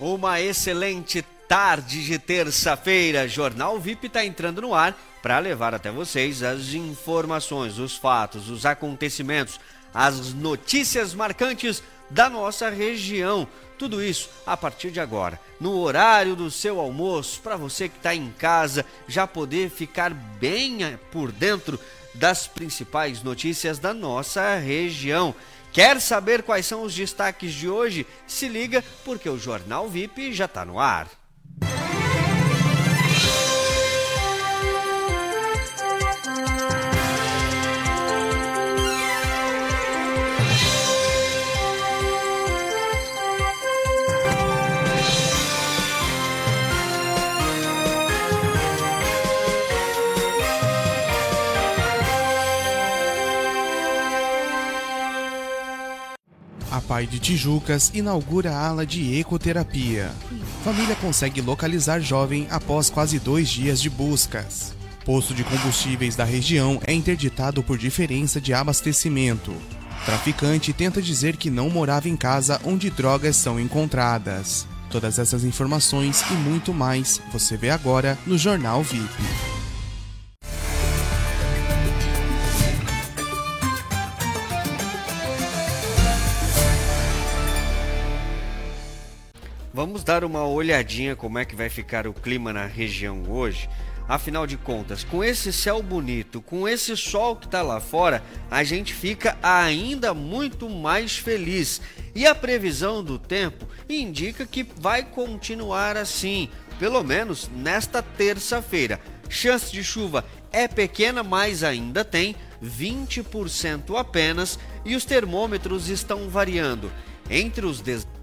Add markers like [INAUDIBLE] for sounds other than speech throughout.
Uma excelente tarde de terça-feira. Jornal VIP está entrando no ar para levar até vocês as informações, os fatos, os acontecimentos, as notícias marcantes da nossa região. Tudo isso a partir de agora, no horário do seu almoço, para você que está em casa já poder ficar bem eh, por dentro das principais notícias da nossa região. Quer saber quais são os destaques de hoje? Se liga, porque o Jornal VIP já está no ar. Pai de Tijucas inaugura a ala de ecoterapia. Família consegue localizar jovem após quase dois dias de buscas. Posto de combustíveis da região é interditado por diferença de abastecimento. Traficante tenta dizer que não morava em casa onde drogas são encontradas. Todas essas informações e muito mais você vê agora no Jornal VIP. Dar uma olhadinha como é que vai ficar o clima na região hoje. Afinal de contas, com esse céu bonito, com esse sol que está lá fora, a gente fica ainda muito mais feliz. E a previsão do tempo indica que vai continuar assim, pelo menos nesta terça-feira. Chance de chuva é pequena, mas ainda tem 20% apenas e os termômetros estão variando entre os 10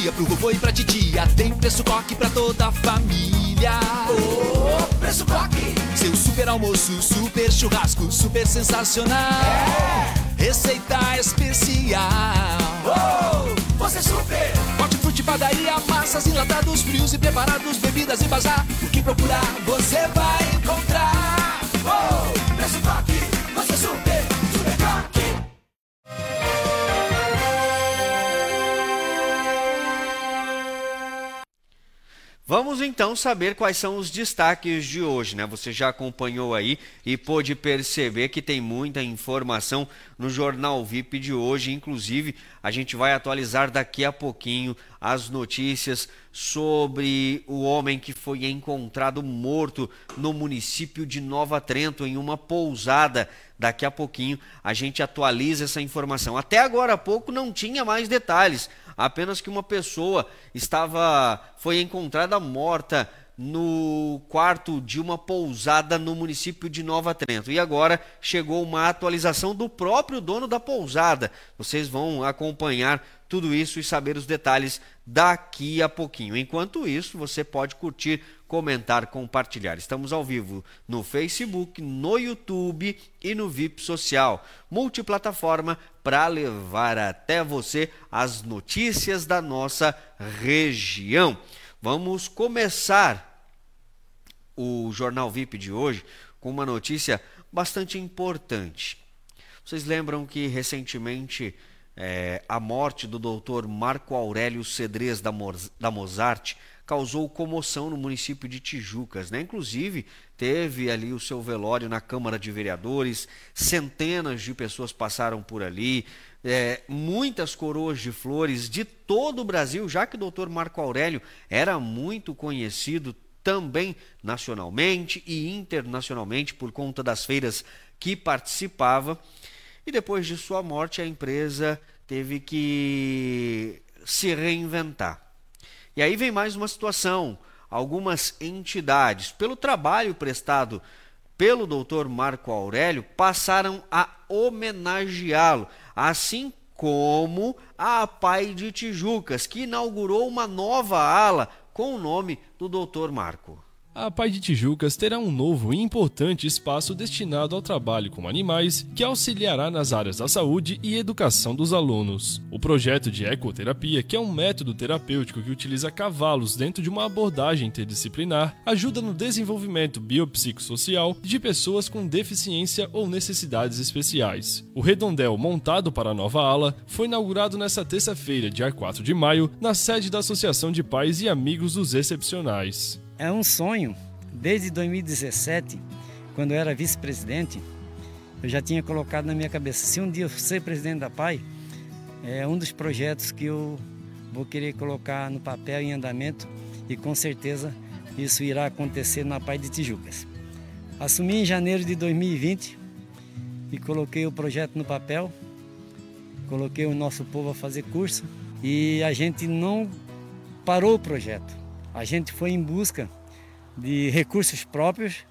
dia pro vovô e pra titia. Tem preço Coque pra toda a família. Oh, preço Coque. Seu super almoço, super churrasco, super sensacional. É. Receita especial. Oh, você super. Hortifruti, padaria, massas, enlatados, frios e preparados, bebidas e bazar. O que procurar, você vai Vamos então saber quais são os destaques de hoje, né? Você já acompanhou aí e pôde perceber que tem muita informação no Jornal VIP de hoje. Inclusive, a gente vai atualizar daqui a pouquinho as notícias sobre o homem que foi encontrado morto no município de Nova Trento, em uma pousada. Daqui a pouquinho a gente atualiza essa informação. Até agora há pouco não tinha mais detalhes apenas que uma pessoa estava foi encontrada morta no quarto de uma pousada no município de Nova Trento. E agora chegou uma atualização do próprio dono da pousada. Vocês vão acompanhar tudo isso e saber os detalhes daqui a pouquinho. Enquanto isso, você pode curtir, comentar, compartilhar. Estamos ao vivo no Facebook, no YouTube e no VIP Social, multiplataforma para levar até você as notícias da nossa região. Vamos começar o Jornal VIP de hoje com uma notícia bastante importante. Vocês lembram que recentemente é, a morte do doutor Marco Aurélio Cedrez da, da Mozart causou comoção no município de Tijucas, né? Inclusive, teve ali o seu velório na Câmara de Vereadores, centenas de pessoas passaram por ali, é, muitas coroas de flores de todo o Brasil, já que o doutor Marco Aurélio era muito conhecido também nacionalmente e internacionalmente por conta das feiras que participava. E depois de sua morte, a empresa teve que se reinventar. E aí vem mais uma situação. Algumas entidades, pelo trabalho prestado pelo doutor Marco Aurélio, passaram a homenageá-lo, assim como a Pai de Tijucas, que inaugurou uma nova ala com o nome do doutor Marco. A Pai de Tijucas terá um novo e importante espaço destinado ao trabalho com animais que auxiliará nas áreas da saúde e educação dos alunos. O projeto de ecoterapia, que é um método terapêutico que utiliza cavalos dentro de uma abordagem interdisciplinar, ajuda no desenvolvimento biopsicossocial de pessoas com deficiência ou necessidades especiais. O redondel montado para a nova ala foi inaugurado nesta terça-feira, dia 4 de maio, na sede da Associação de Pais e Amigos dos Excepcionais é um sonho. Desde 2017, quando eu era vice-presidente, eu já tinha colocado na minha cabeça: se um dia eu ser presidente da PAI, é um dos projetos que eu vou querer colocar no papel em andamento e com certeza isso irá acontecer na PAI de Tijucas. Assumi em janeiro de 2020 e coloquei o projeto no papel, coloquei o nosso povo a fazer curso e a gente não parou o projeto. A gente foi em busca de recursos próprios.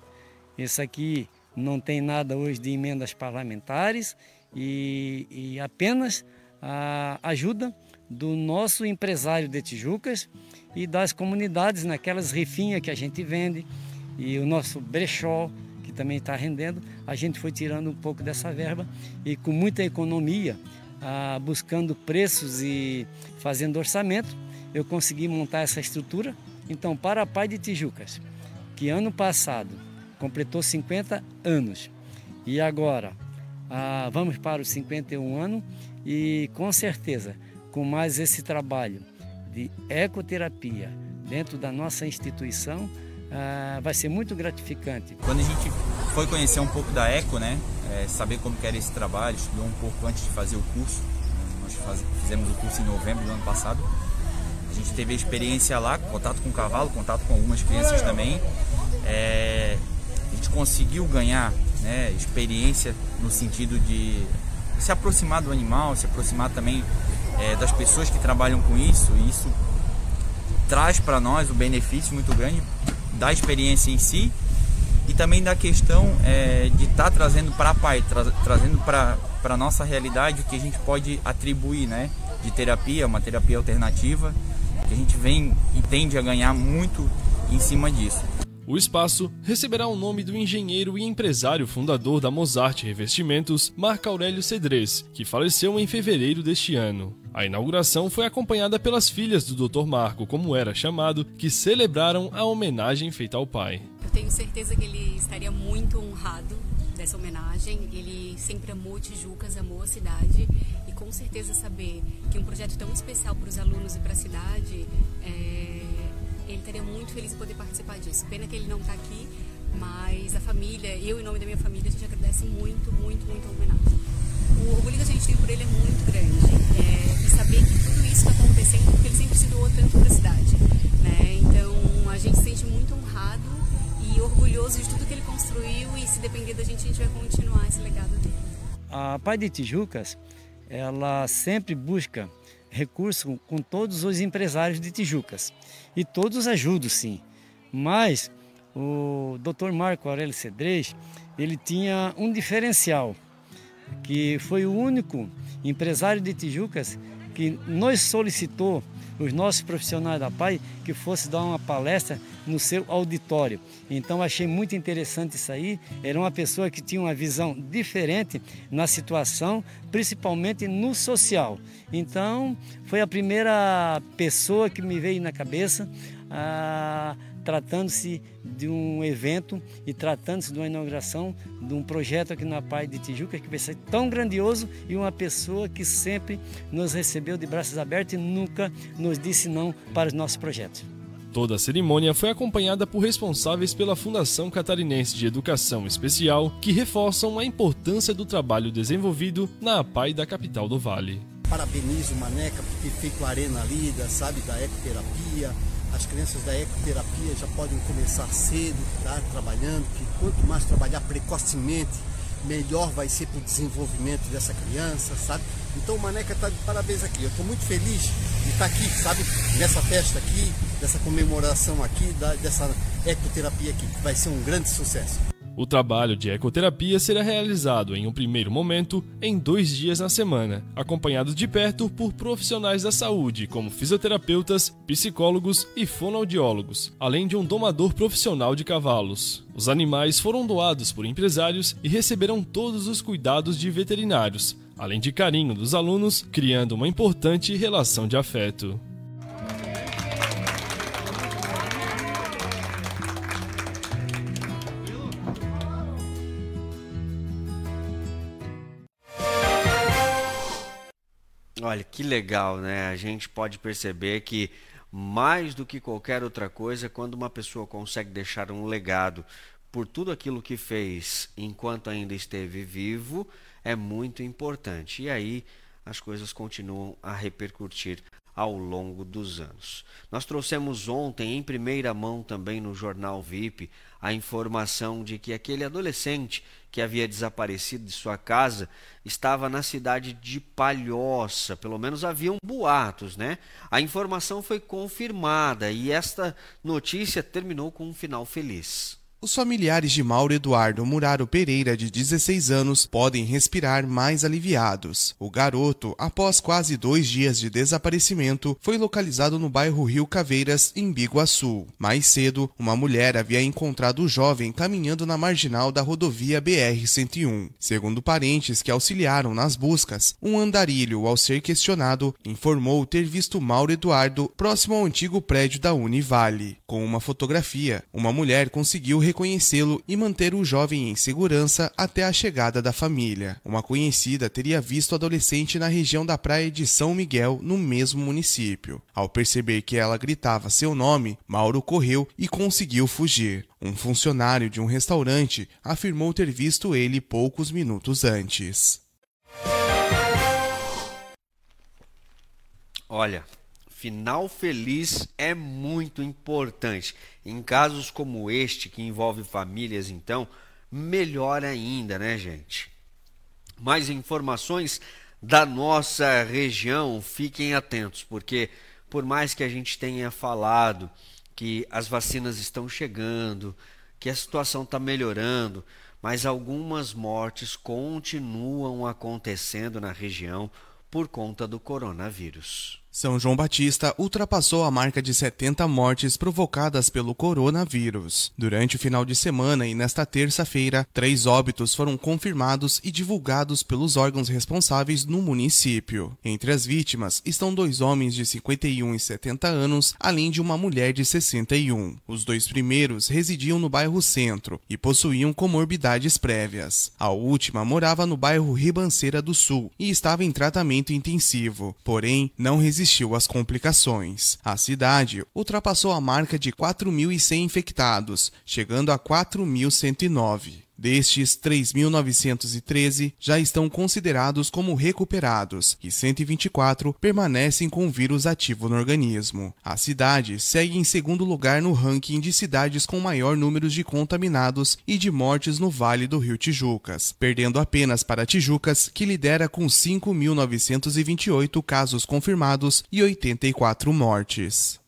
Isso aqui não tem nada hoje de emendas parlamentares e, e apenas a ajuda do nosso empresário de Tijucas e das comunidades naquelas rifinhas que a gente vende e o nosso brechó que também está rendendo, a gente foi tirando um pouco dessa verba e com muita economia, ah, buscando preços e fazendo orçamento, eu consegui montar essa estrutura então, para a Pai de Tijucas, que ano passado completou 50 anos e agora ah, vamos para os 51 anos e com certeza, com mais esse trabalho de ecoterapia dentro da nossa instituição, ah, vai ser muito gratificante. Quando a gente foi conhecer um pouco da Eco, né, é, saber como era esse trabalho, estudou um pouco antes de fazer o curso, nós faz, fizemos o curso em novembro do ano passado, gente teve a experiência lá, contato com o cavalo, contato com algumas crianças também. É, a gente conseguiu ganhar né, experiência no sentido de se aproximar do animal, se aproximar também é, das pessoas que trabalham com isso. E isso traz para nós o um benefício muito grande da experiência em si e também da questão é, de estar tá trazendo para a pai, tra trazendo para a nossa realidade o que a gente pode atribuir né, de terapia, uma terapia alternativa que a gente vem e tende a ganhar muito em cima disso. O espaço receberá o nome do engenheiro e empresário fundador da Mozart Revestimentos, Marco Aurélio Cedrez, que faleceu em fevereiro deste ano. A inauguração foi acompanhada pelas filhas do Dr. Marco, como era chamado, que celebraram a homenagem feita ao pai. Eu tenho certeza que ele estaria muito honrado dessa homenagem. Ele sempre amou Tijucas, amou a cidade e com certeza saber que um projeto tão especial para os alunos e para a cidade, é, ele estaria muito feliz em poder participar disso. Pena que ele não está aqui, mas a família, eu em nome da minha família, a gente agradece muito, muito, muito a homenagem. O orgulho que a gente tem por ele é muito grande é, e saber que tudo isso está acontecendo porque ele sempre se doou tanto para a cidade. Né? Então a gente se sente muito honrado e orgulhoso de tudo que ele construiu e se depender da gente, a gente vai continuar esse legado dele. A Pai de Tijucas, ela sempre busca recurso com todos os empresários de Tijucas e todos ajudam sim, mas o Dr. Marco Aurélio Cedrez, ele tinha um diferencial, que foi o único empresário de Tijucas que nos solicitou os nossos profissionais da PAI que fosse dar uma palestra no seu auditório. Então achei muito interessante isso aí. Era uma pessoa que tinha uma visão diferente na situação, principalmente no social. Então foi a primeira pessoa que me veio na cabeça. Ah, tratando-se de um evento e tratando-se de uma inauguração de um projeto aqui na Pai de Tijuca que vai ser tão grandioso e uma pessoa que sempre nos recebeu de braços abertos e nunca nos disse não para os nossos projetos. Toda a cerimônia foi acompanhada por responsáveis pela Fundação Catarinense de Educação Especial, que reforçam a importância do trabalho desenvolvido na APAI da capital do Vale. Parabenizo o Maneca por ter feito a arena lida, sabe, da ecoterapia. As crianças da ecoterapia já podem começar cedo, tá, trabalhando, que quanto mais trabalhar precocemente, melhor vai ser para o desenvolvimento dessa criança, sabe? Então o Maneca está de parabéns aqui. Eu estou muito feliz de estar tá aqui, sabe? Nessa festa aqui, dessa comemoração aqui, da, dessa ecoterapia aqui, que vai ser um grande sucesso. O trabalho de ecoterapia será realizado em um primeiro momento em dois dias na semana, acompanhado de perto por profissionais da saúde, como fisioterapeutas, psicólogos e fonoaudiólogos, além de um domador profissional de cavalos. Os animais foram doados por empresários e receberão todos os cuidados de veterinários, além de carinho dos alunos, criando uma importante relação de afeto. Olha, que legal, né? A gente pode perceber que mais do que qualquer outra coisa, quando uma pessoa consegue deixar um legado por tudo aquilo que fez enquanto ainda esteve vivo, é muito importante. E aí as coisas continuam a repercutir ao longo dos anos. Nós trouxemos ontem, em primeira mão também no jornal VIP, a informação de que aquele adolescente que havia desaparecido de sua casa estava na cidade de Palhoça, pelo menos haviam boatos, né? A informação foi confirmada e esta notícia terminou com um final feliz. Os familiares de Mauro Eduardo Muraro Pereira, de 16 anos, podem respirar mais aliviados. O garoto, após quase dois dias de desaparecimento, foi localizado no bairro Rio Caveiras, em Biguaçu. Mais cedo, uma mulher havia encontrado o jovem caminhando na marginal da rodovia BR-101. Segundo parentes que auxiliaram nas buscas, um andarilho, ao ser questionado, informou ter visto Mauro Eduardo próximo ao antigo prédio da Univale. Com uma fotografia, uma mulher conseguiu reconhecê-lo e manter o jovem em segurança até a chegada da família. Uma conhecida teria visto o adolescente na região da praia de São Miguel, no mesmo município. Ao perceber que ela gritava seu nome, Mauro correu e conseguiu fugir. Um funcionário de um restaurante afirmou ter visto ele poucos minutos antes. Olha, Final feliz é muito importante. Em casos como este, que envolve famílias, então, melhor ainda, né, gente? Mais informações da nossa região, fiquem atentos, porque por mais que a gente tenha falado que as vacinas estão chegando, que a situação está melhorando, mas algumas mortes continuam acontecendo na região por conta do coronavírus. São João Batista ultrapassou a marca de 70 mortes provocadas pelo coronavírus. Durante o final de semana e nesta terça-feira, três óbitos foram confirmados e divulgados pelos órgãos responsáveis no município. Entre as vítimas estão dois homens de 51 e 70 anos, além de uma mulher de 61. Os dois primeiros residiam no bairro Centro e possuíam comorbidades prévias. A última morava no bairro Ribanceira do Sul e estava em tratamento intensivo, porém não resistiu resistiu às complicações. A cidade ultrapassou a marca de 4.100 infectados, chegando a 4.109. Destes, 3.913 já estão considerados como recuperados e 124 permanecem com o vírus ativo no organismo. A cidade segue em segundo lugar no ranking de cidades com maior número de contaminados e de mortes no Vale do Rio Tijucas, perdendo apenas para Tijucas, que lidera com 5.928 casos confirmados e 84 mortes.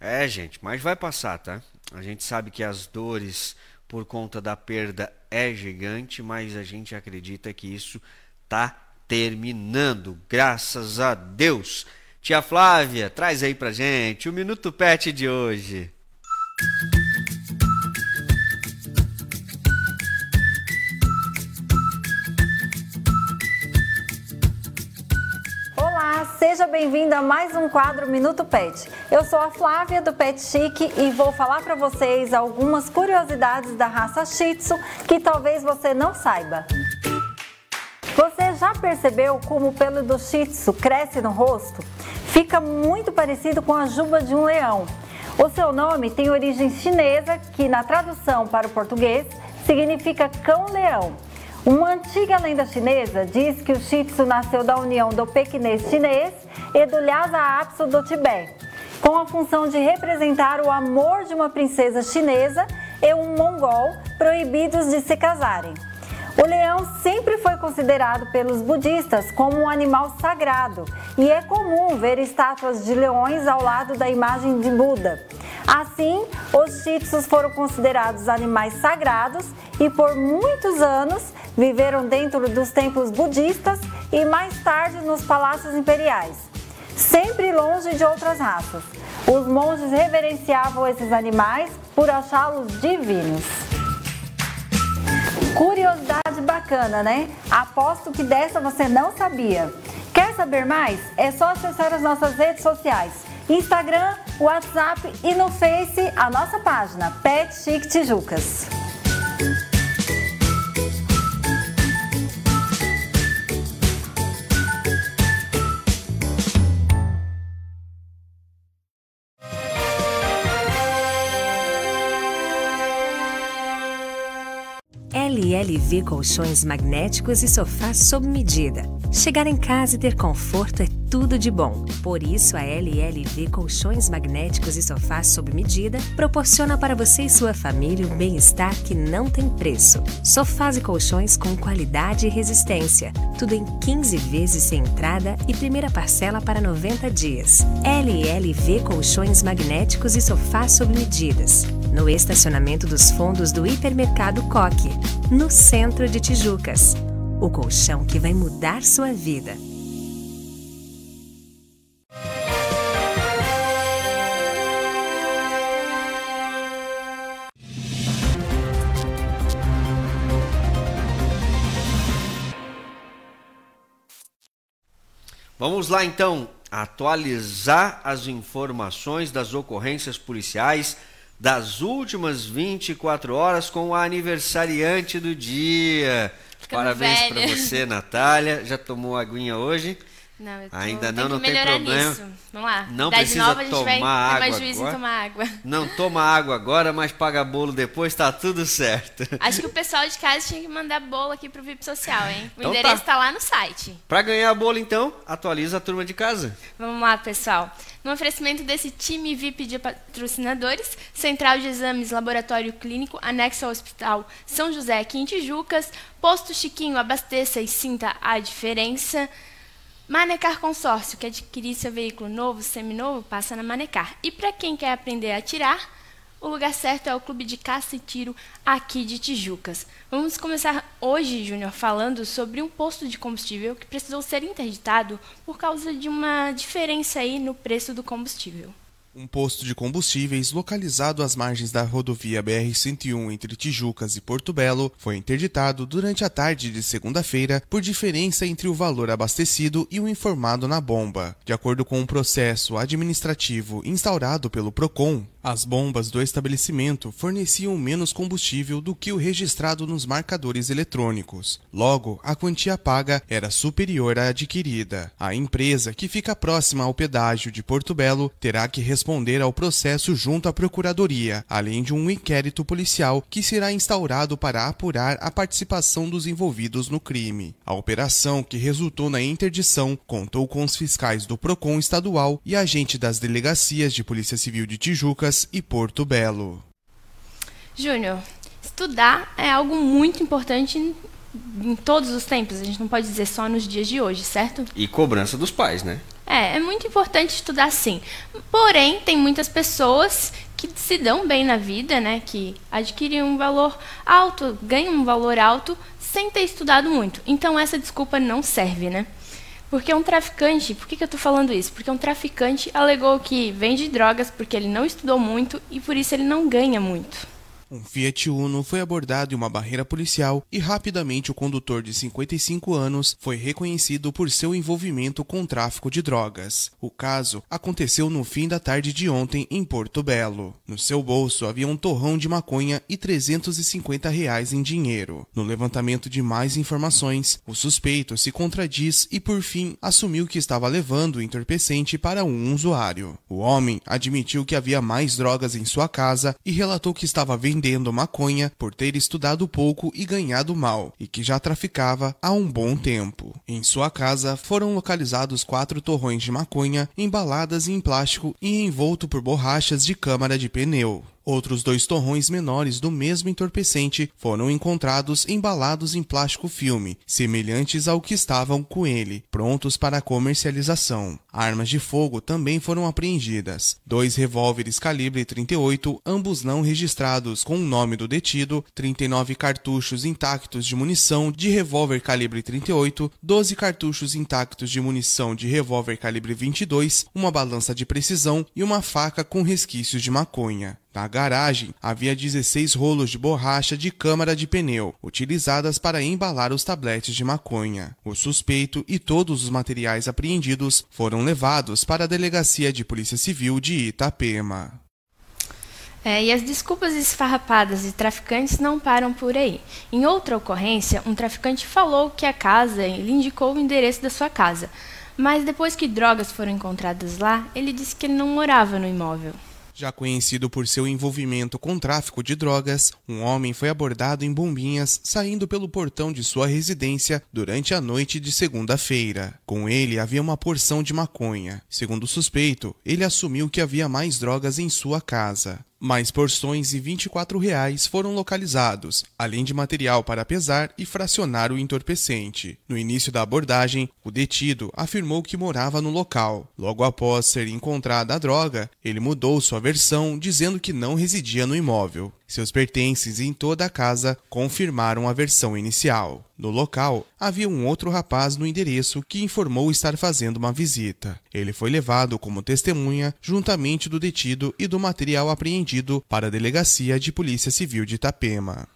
É, gente, mas vai passar, tá? A gente sabe que as dores por conta da perda é gigante, mas a gente acredita que isso tá terminando, graças a Deus. Tia Flávia, traz aí pra gente o Minuto Pet de hoje. Seja bem-vindo a mais um quadro Minuto Pet. Eu sou a Flávia do Pet Chic e vou falar para vocês algumas curiosidades da raça Shih Tzu que talvez você não saiba. Você já percebeu como o pelo do Shih Tzu cresce no rosto? fica muito parecido com a juba de um leão. O seu nome tem origem chinesa, que na tradução para o português significa cão-leão. Uma antiga lenda chinesa diz que o Shih Tzu nasceu da união do pequinês chinês e do Lhasa Apso do Tibete, com a função de representar o amor de uma princesa chinesa e um mongol proibidos de se casarem. O leão sempre foi considerado pelos budistas como um animal sagrado e é comum ver estátuas de leões ao lado da imagem de Buda. Assim, os shih foram considerados animais sagrados e por muitos anos viveram dentro dos templos budistas e mais tarde nos palácios imperiais, sempre longe de outras raças. Os monges reverenciavam esses animais por achá-los divinos. Curiosidade bacana, né? Aposto que dessa você não sabia. Quer saber mais? É só acessar as nossas redes sociais. Instagram, WhatsApp e no Face a nossa página Pet Chic Tijucas. LLV Colchões Magnéticos e Sofás sob medida. Chegar em casa e ter conforto é tudo de bom. Por isso, a LLV Colchões Magnéticos e Sofás sob medida proporciona para você e sua família um bem-estar que não tem preço. Sofás e colchões com qualidade e resistência. Tudo em 15 vezes sem entrada e primeira parcela para 90 dias. LLV Colchões Magnéticos e Sofás sob medidas. No estacionamento dos fundos do Hipermercado Coque, no centro de Tijucas. O colchão que vai mudar sua vida. Vamos lá então atualizar as informações das ocorrências policiais das últimas 24 horas com o aniversariante do dia. Ficando Parabéns para você, Natália. Já tomou aguinha hoje? Não, eu tô, Ainda não, não tem problema. Nisso. Vamos lá. Não Idade precisa nova, gente vai tomar ter mais água juízo agora. em tomar água. Não toma água agora, mas paga bolo depois, tá tudo certo. Acho que o pessoal de casa tinha que mandar bolo aqui pro VIP Social, hein? O Então endereço tá. tá lá no site. Para ganhar bolo então, atualiza a turma de casa. Vamos lá, pessoal. No oferecimento desse time VIP de patrocinadores, Central de Exames Laboratório Clínico, anexo ao Hospital São José aqui em Tijucas, Posto Chiquinho, abasteça e sinta a diferença. Manecar Consórcio, que adquirir seu veículo novo, seminovo, passa na Manecar. E para quem quer aprender a atirar, o lugar certo é o Clube de Caça e Tiro aqui de Tijucas. Vamos começar hoje, Júnior, falando sobre um posto de combustível que precisou ser interditado por causa de uma diferença aí no preço do combustível. Um posto de combustíveis localizado às margens da rodovia BR-101 entre Tijucas e Porto Belo foi interditado durante a tarde de segunda-feira por diferença entre o valor abastecido e o informado na bomba. De acordo com um processo administrativo instaurado pelo PROCON, as bombas do estabelecimento forneciam menos combustível do que o registrado nos marcadores eletrônicos. Logo, a quantia paga era superior à adquirida. A empresa, que fica próxima ao pedágio de Porto Belo, terá que responder ao processo junto à Procuradoria, além de um inquérito policial que será instaurado para apurar a participação dos envolvidos no crime. A operação, que resultou na interdição, contou com os fiscais do PROCON estadual e agente das delegacias de Polícia Civil de Tijucas e Porto Belo. Júnior, estudar é algo muito importante em, em todos os tempos. A gente não pode dizer só nos dias de hoje, certo? E cobrança dos pais, né? É, é muito importante estudar sim. Porém, tem muitas pessoas que se dão bem na vida, né? Que adquirem um valor alto, ganham um valor alto sem ter estudado muito. Então essa desculpa não serve, né? Porque um traficante, por que, que eu estou falando isso? Porque um traficante alegou que vende drogas porque ele não estudou muito e por isso ele não ganha muito. Um Fiat Uno foi abordado em uma barreira policial e rapidamente o condutor de 55 anos foi reconhecido por seu envolvimento com tráfico de drogas. O caso aconteceu no fim da tarde de ontem em Porto Belo. No seu bolso havia um torrão de maconha e 350 reais em dinheiro. No levantamento de mais informações, o suspeito se contradiz e por fim assumiu que estava levando o entorpecente para um usuário. O homem admitiu que havia mais drogas em sua casa e relatou que estava vendendo vendendo maconha por ter estudado pouco e ganhado mal, e que já traficava há um bom tempo. Em sua casa foram localizados quatro torrões de maconha embaladas em plástico e envolto por borrachas de câmara de pneu. Outros dois torrões menores do mesmo entorpecente foram encontrados embalados em plástico filme, semelhantes ao que estavam com ele, prontos para comercialização. Armas de fogo também foram apreendidas. Dois revólveres calibre 38, ambos não registrados com o nome do detido, 39 cartuchos intactos de munição de revólver calibre 38, 12 cartuchos intactos de munição de revólver calibre 22, uma balança de precisão e uma faca com resquícios de maconha. Na garagem havia 16 rolos de borracha de câmara de pneu, utilizadas para embalar os tabletes de maconha. O suspeito e todos os materiais apreendidos foram levados para a Delegacia de Polícia Civil de Itapema. É, e as desculpas esfarrapadas de traficantes não param por aí. Em outra ocorrência, um traficante falou que a casa, ele indicou o endereço da sua casa. Mas depois que drogas foram encontradas lá, ele disse que ele não morava no imóvel. Já conhecido por seu envolvimento com tráfico de drogas, um homem foi abordado em Bombinhas saindo pelo portão de sua residência durante a noite de segunda-feira. Com ele havia uma porção de maconha. Segundo o suspeito, ele assumiu que havia mais drogas em sua casa. Mais porções e 24 reais foram localizados, além de material para pesar e fracionar o entorpecente. No início da abordagem, o detido afirmou que morava no local. Logo após ser encontrada a droga, ele mudou sua versão, dizendo que não residia no imóvel. Seus pertences em toda a casa confirmaram a versão inicial. No local, havia um outro rapaz no endereço que informou estar fazendo uma visita. Ele foi levado como testemunha, juntamente do detido e do material apreendido, para a Delegacia de Polícia Civil de Itapema.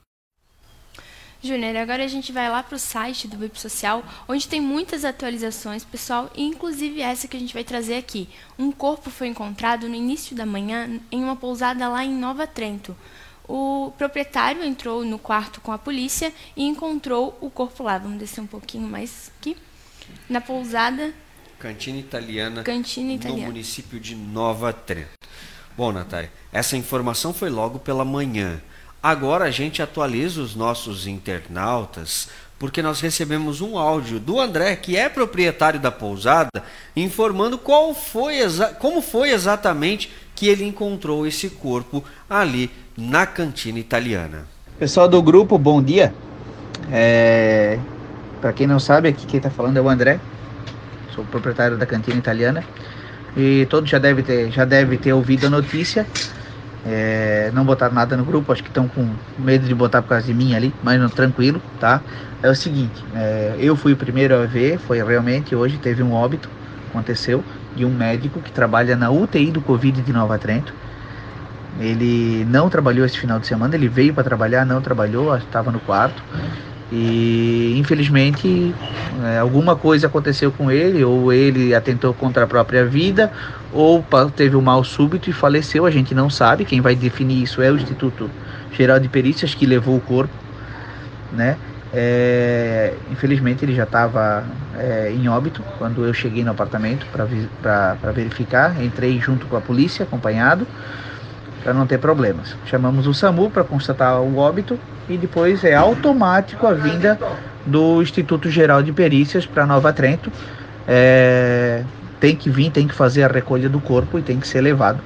Júnior, agora a gente vai lá para o site do VIP Social, onde tem muitas atualizações, pessoal, inclusive essa que a gente vai trazer aqui. Um corpo foi encontrado no início da manhã em uma pousada lá em Nova Trento. O proprietário entrou no quarto com a polícia e encontrou o corpo lá. Vamos descer um pouquinho mais aqui. Na pousada. Cantina Italiana. Cantina Italiana. No município de Nova Trento. Bom, Natália, essa informação foi logo pela manhã. Agora a gente atualiza os nossos internautas, porque nós recebemos um áudio do André, que é proprietário da pousada, informando qual foi como foi exatamente que ele encontrou esse corpo ali na cantina italiana. Pessoal do grupo, bom dia. É... Para quem não sabe, aqui quem está falando é o André, sou proprietário da cantina italiana e todos já devem ter, já deve ter ouvido a notícia. É... não botaram nada no grupo, acho que estão com medo de botar por causa de mim ali, mas não, tranquilo, tá? É o seguinte, é... eu fui o primeiro a ver, foi realmente hoje teve um óbito, aconteceu, de um médico que trabalha na UTI do Covid de Nova Trento ele não trabalhou esse final de semana, ele veio para trabalhar, não trabalhou, estava no quarto. E infelizmente é, alguma coisa aconteceu com ele, ou ele atentou contra a própria vida, ou teve um mal súbito e faleceu. A gente não sabe. Quem vai definir isso é o Instituto Geral de Perícias que levou o corpo, né? É, infelizmente ele já estava é, em óbito quando eu cheguei no apartamento para verificar. Entrei junto com a polícia, acompanhado para não ter problemas. Chamamos o SAMU para constatar o óbito e depois é automático a vinda do Instituto Geral de Perícias para Nova Trento. É, tem que vir, tem que fazer a recolha do corpo e tem que ser levado.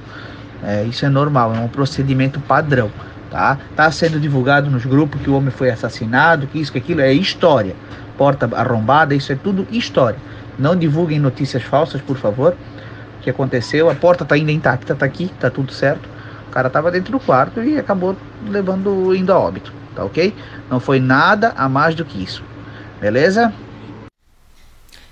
É, isso é normal, é um procedimento padrão. Tá? tá sendo divulgado nos grupos que o homem foi assassinado, que isso, que aquilo é história. Porta arrombada, isso é tudo história. Não divulguem notícias falsas, por favor. O que aconteceu? A porta está ainda intacta, está aqui, está tudo certo. O cara estava dentro do quarto e acabou levando indo a óbito, tá ok? Não foi nada a mais do que isso. Beleza?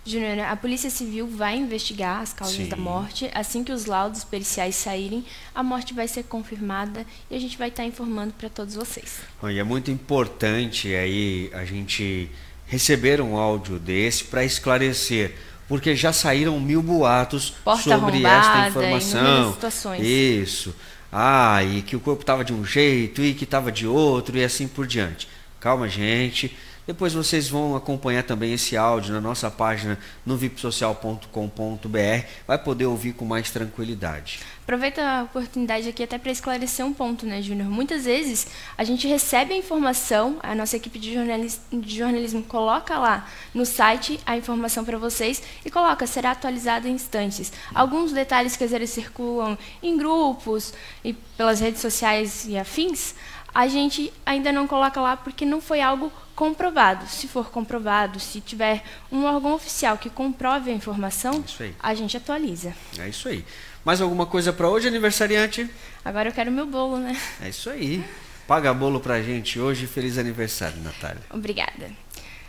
Júnior, a Polícia Civil vai investigar as causas Sim. da morte. Assim que os laudos periciais saírem, a morte vai ser confirmada e a gente vai estar informando para todos vocês. E é muito importante aí a gente receber um áudio desse para esclarecer, porque já saíram mil boatos Porta sobre esta informação. Situações. Isso. Ah, e que o corpo estava de um jeito e que estava de outro e assim por diante. Calma, gente. Depois vocês vão acompanhar também esse áudio na nossa página no vipsocial.com.br. Vai poder ouvir com mais tranquilidade. Aproveita a oportunidade aqui até para esclarecer um ponto, né, Júnior? Muitas vezes a gente recebe a informação, a nossa equipe de jornalismo, de jornalismo coloca lá no site a informação para vocês e coloca, será atualizada em instantes. Alguns detalhes que às vezes circulam em grupos e pelas redes sociais e afins, a gente ainda não coloca lá porque não foi algo comprovado. Se for comprovado, se tiver um órgão oficial que comprove a informação, a gente atualiza. É isso aí. Mais alguma coisa para hoje, aniversariante? Agora eu quero meu bolo, né? É isso aí. Paga bolo pra gente hoje. Feliz aniversário, Natália. Obrigada.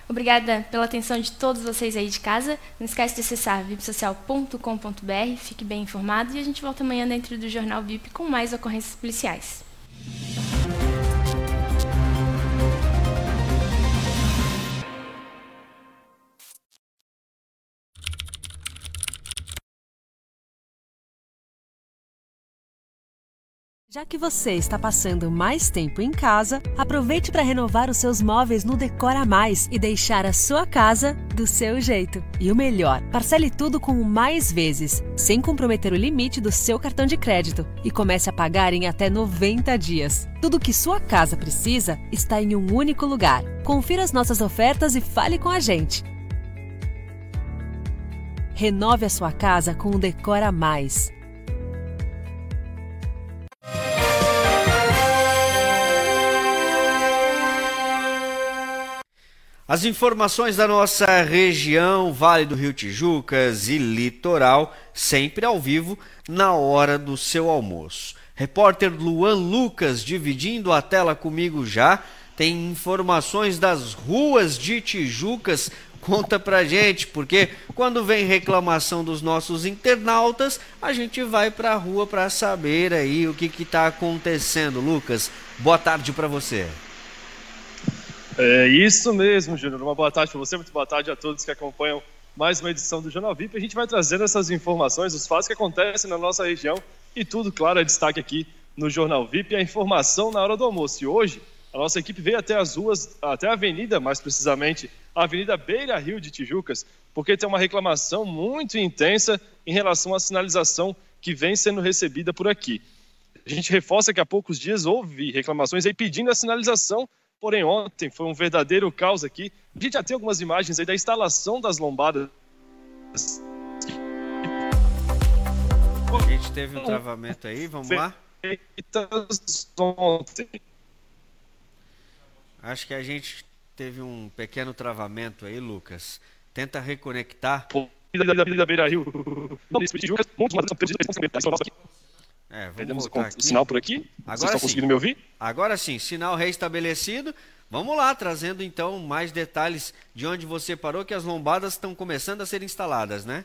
Obrigada pela atenção de todos vocês aí de casa. Não esquece de acessar vipsocial.com.br, fique bem informado e a gente volta amanhã dentro do Jornal VIP com mais ocorrências policiais. Já que você está passando mais tempo em casa, aproveite para renovar os seus móveis no Decora Mais e deixar a sua casa do seu jeito. E o melhor, parcele tudo com mais vezes, sem comprometer o limite do seu cartão de crédito e comece a pagar em até 90 dias. Tudo que sua casa precisa está em um único lugar. Confira as nossas ofertas e fale com a gente. Renove a sua casa com o Decora Mais. As informações da nossa região, Vale do Rio Tijucas e Litoral, sempre ao vivo, na hora do seu almoço. Repórter Luan Lucas dividindo a tela comigo já. Tem informações das ruas de Tijucas. Conta pra gente, porque quando vem reclamação dos nossos internautas, a gente vai pra rua para saber aí o que que tá acontecendo. Lucas, boa tarde para você. É isso mesmo, Júnior. Uma boa tarde para você, muito boa tarde a todos que acompanham mais uma edição do Jornal VIP. A gente vai trazendo essas informações, os fatos que acontecem na nossa região e tudo, claro, é destaque aqui no Jornal VIP, a informação na hora do almoço. E hoje, a nossa equipe veio até as ruas, até a avenida, mais precisamente, a Avenida Beira Rio de Tijucas, porque tem uma reclamação muito intensa em relação à sinalização que vem sendo recebida por aqui. A gente reforça que há poucos dias houve reclamações aí pedindo a sinalização Porém, ontem foi um verdadeiro caos aqui. A gente já tem algumas imagens aí da instalação das lombadas. A gente teve um travamento aí, vamos lá? Ontem. Acho que a gente teve um pequeno travamento aí, Lucas. Tenta reconectar. Beira Rio. É, vamos Perdemos o, o sinal por aqui. Agora Vocês estão sim. conseguindo me ouvir? Agora sim, sinal reestabelecido. Vamos lá, trazendo então mais detalhes de onde você parou, que as lombadas estão começando a ser instaladas, né?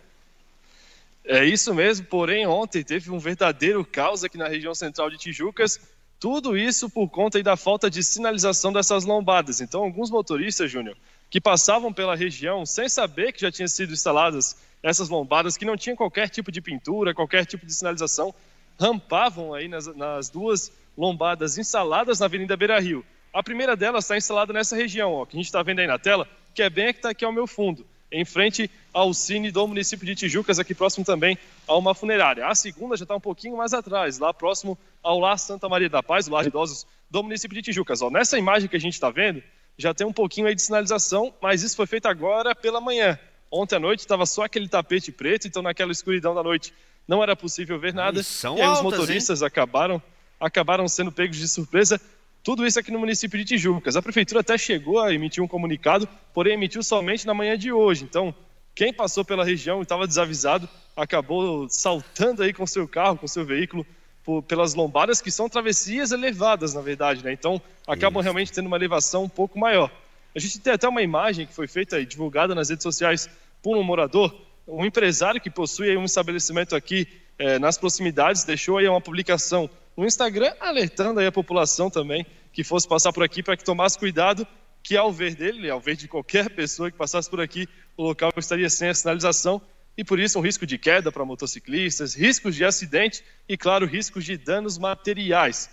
É isso mesmo, porém ontem teve um verdadeiro caos aqui na região central de Tijucas. Tudo isso por conta da falta de sinalização dessas lombadas. Então, alguns motoristas, Júnior, que passavam pela região sem saber que já tinham sido instaladas essas lombadas, que não tinham qualquer tipo de pintura, qualquer tipo de sinalização, rampavam aí nas, nas duas lombadas instaladas na Avenida Beira Rio. A primeira delas está instalada nessa região, ó, que a gente está vendo aí na tela, que é bem a que está aqui ao meu fundo, em frente ao Cine do município de Tijucas, aqui próximo também a uma funerária. A segunda já está um pouquinho mais atrás, lá próximo ao Lar Santa Maria da Paz, o Lar de Idosos do município de Tijucas. Ó, nessa imagem que a gente está vendo, já tem um pouquinho aí de sinalização, mas isso foi feito agora pela manhã. Ontem à noite estava só aquele tapete preto, então naquela escuridão da noite não era possível ver nada. E, e aí os motoristas hein? acabaram acabaram sendo pegos de surpresa. Tudo isso aqui no município de Tijucas. A prefeitura até chegou a emitir um comunicado, porém emitiu somente na manhã de hoje. Então, quem passou pela região e estava desavisado acabou saltando aí com seu carro, com seu veículo, por, pelas lombadas, que são travessias elevadas, na verdade, né? Então, acabam isso. realmente tendo uma elevação um pouco maior. A gente tem até uma imagem que foi feita e divulgada nas redes sociais por um morador, um empresário que possui um estabelecimento aqui é, nas proximidades deixou aí uma publicação no Instagram alertando aí a população também que fosse passar por aqui para que tomasse cuidado que ao ver dele, ao ver de qualquer pessoa que passasse por aqui, o local estaria sem a sinalização e por isso um risco de queda para motociclistas, riscos de acidente e, claro, riscos de danos materiais.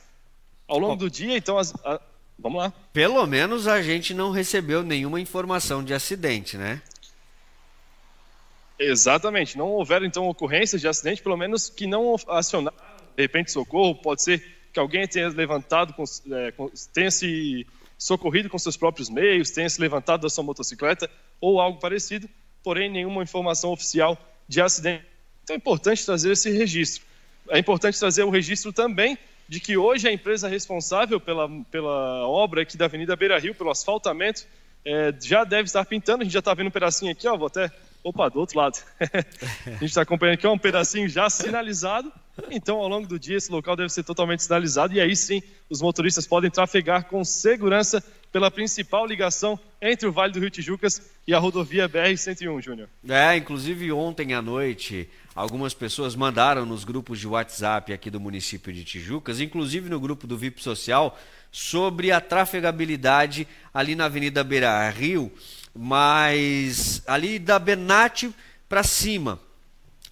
Ao longo do dia, então, as, a, vamos lá. Pelo menos a gente não recebeu nenhuma informação de acidente, né? Exatamente. Não houveram, então, ocorrências de acidente, pelo menos que não acionaram, de repente, socorro. Pode ser que alguém tenha levantado, é, tenha se socorrido com seus próprios meios, tenha se levantado da sua motocicleta ou algo parecido, porém nenhuma informação oficial de acidente. Então é importante trazer esse registro. É importante trazer o registro também de que hoje a empresa responsável pela, pela obra aqui da Avenida Beira Rio, pelo asfaltamento, é, já deve estar pintando. A gente já está vendo um pedacinho aqui, ó, vou até. Opa, do outro lado. [LAUGHS] a gente está acompanhando aqui, um pedacinho já sinalizado. Então, ao longo do dia, esse local deve ser totalmente sinalizado e aí sim os motoristas podem trafegar com segurança pela principal ligação entre o Vale do Rio Tijucas e a rodovia BR-101, Júnior. É, inclusive ontem à noite, algumas pessoas mandaram nos grupos de WhatsApp aqui do município de Tijucas, inclusive no grupo do VIP Social, sobre a trafegabilidade ali na Avenida Beira Rio, mas ali da Benate para cima,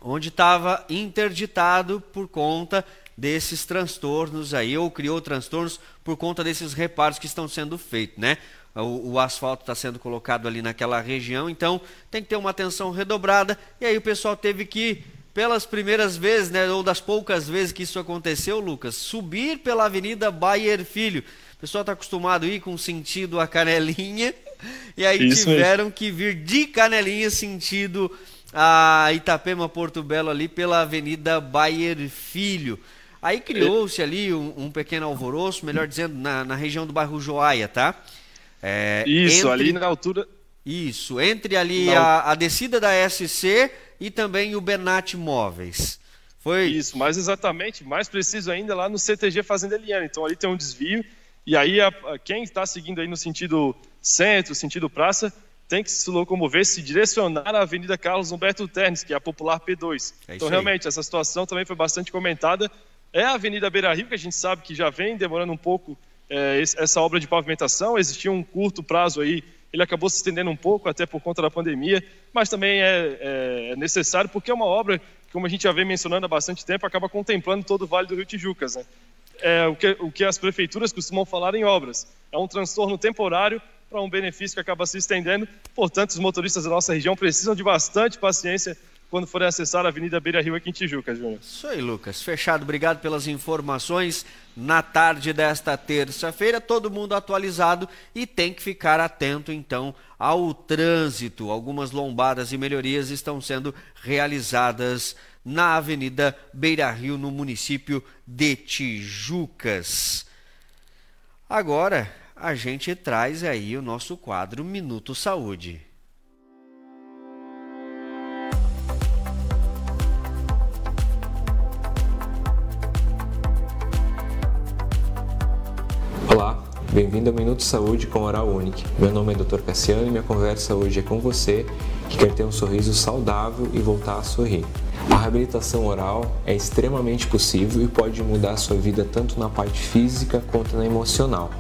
onde estava interditado por conta desses transtornos aí, ou criou transtornos por conta desses reparos que estão sendo feitos, né? O, o asfalto está sendo colocado ali naquela região, então tem que ter uma atenção redobrada. E aí o pessoal teve que, pelas primeiras vezes, né, ou das poucas vezes que isso aconteceu, Lucas, subir pela Avenida Bayer Filho. O pessoal está acostumado a ir com sentido a Canelinha, e aí isso tiveram mesmo. que vir de Canelinha sentido a Itapema Porto Belo ali pela Avenida Bayer Filho. Aí criou-se ali um, um, pequeno alvoroço, melhor dizendo, na, na região do bairro Joaia, tá? É, Isso, entre, ali na altura. Isso, entre ali a, a, descida da SC e também o Benat Móveis. Foi. Isso, mais exatamente, mais preciso ainda lá no CTG Fazenda Eliana. Então ali tem um desvio, e aí a, a, quem está seguindo aí no sentido centro, sentido praça, tem que se locomover, se direcionar à Avenida Carlos Humberto Ternes, que é a popular P2. É então, realmente, essa situação também foi bastante comentada é a Avenida Beira Rio, que a gente sabe que já vem demorando um pouco é, essa obra de pavimentação. Existia um curto prazo aí, ele acabou se estendendo um pouco, até por conta da pandemia, mas também é, é necessário porque é uma obra, como a gente já vem mencionando há bastante tempo, acaba contemplando todo o Vale do Rio Tijucas. Né? É o que, o que as prefeituras costumam falar em obras. É um transtorno temporário para um benefício que acaba se estendendo. Portanto, os motoristas da nossa região precisam de bastante paciência quando forem acessar a Avenida Beira Rio aqui em Tijuca, Júnior. Isso aí, Lucas. Fechado. Obrigado pelas informações. Na tarde desta terça-feira, todo mundo atualizado e tem que ficar atento, então, ao trânsito. Algumas lombadas e melhorias estão sendo realizadas na Avenida Beira Rio, no município de Tijucas. Agora, a gente traz aí o nosso quadro Minuto Saúde. Olá, bem-vindo ao Minuto Saúde com Oral Unique. Meu nome é Dr. Cassiano e minha conversa hoje é com você que quer ter um sorriso saudável e voltar a sorrir. A reabilitação oral é extremamente possível e pode mudar a sua vida tanto na parte física quanto na emocional.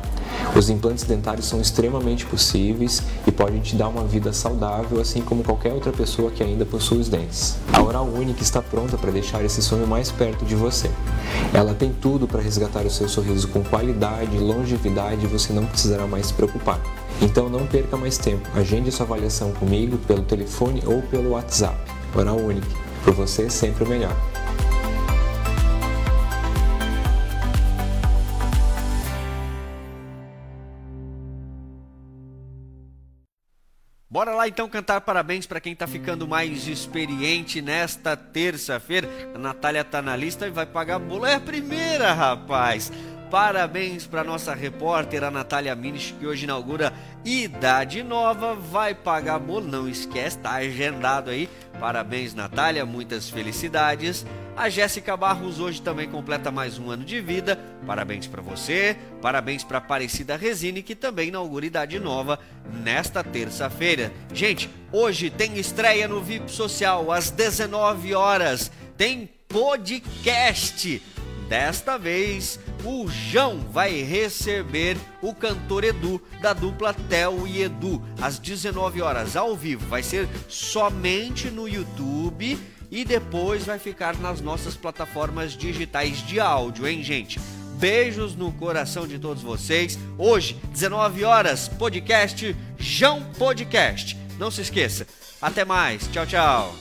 Os implantes dentários são extremamente possíveis e podem te dar uma vida saudável, assim como qualquer outra pessoa que ainda possui os dentes. A Oral Unique está pronta para deixar esse sonho mais perto de você. Ela tem tudo para resgatar o seu sorriso com qualidade, longevidade e você não precisará mais se preocupar. Então não perca mais tempo, agende sua avaliação comigo pelo telefone ou pelo WhatsApp. Oral Unique, por você sempre o melhor. Bora lá então cantar parabéns para quem está ficando mais experiente nesta terça-feira. A Natália tá na lista e vai pagar bolo. É a primeira, rapaz. Parabéns para nossa repórter, a Natália Minich, que hoje inaugura Idade Nova. Vai pagar bolo, não esquece, tá agendado aí. Parabéns, Natália, muitas felicidades. A Jéssica Barros hoje também completa mais um ano de vida. Parabéns para você. Parabéns para Aparecida Resine, que também inaugura Idade Nova nesta terça-feira. Gente, hoje tem estreia no VIP Social às 19 horas. Tem podcast. Desta vez, o João vai receber o cantor Edu da dupla Theo e Edu às 19 horas ao vivo. Vai ser somente no YouTube e depois vai ficar nas nossas plataformas digitais de áudio, hein, gente? Beijos no coração de todos vocês. Hoje, 19 horas, podcast João Podcast. Não se esqueça. Até mais. Tchau, tchau.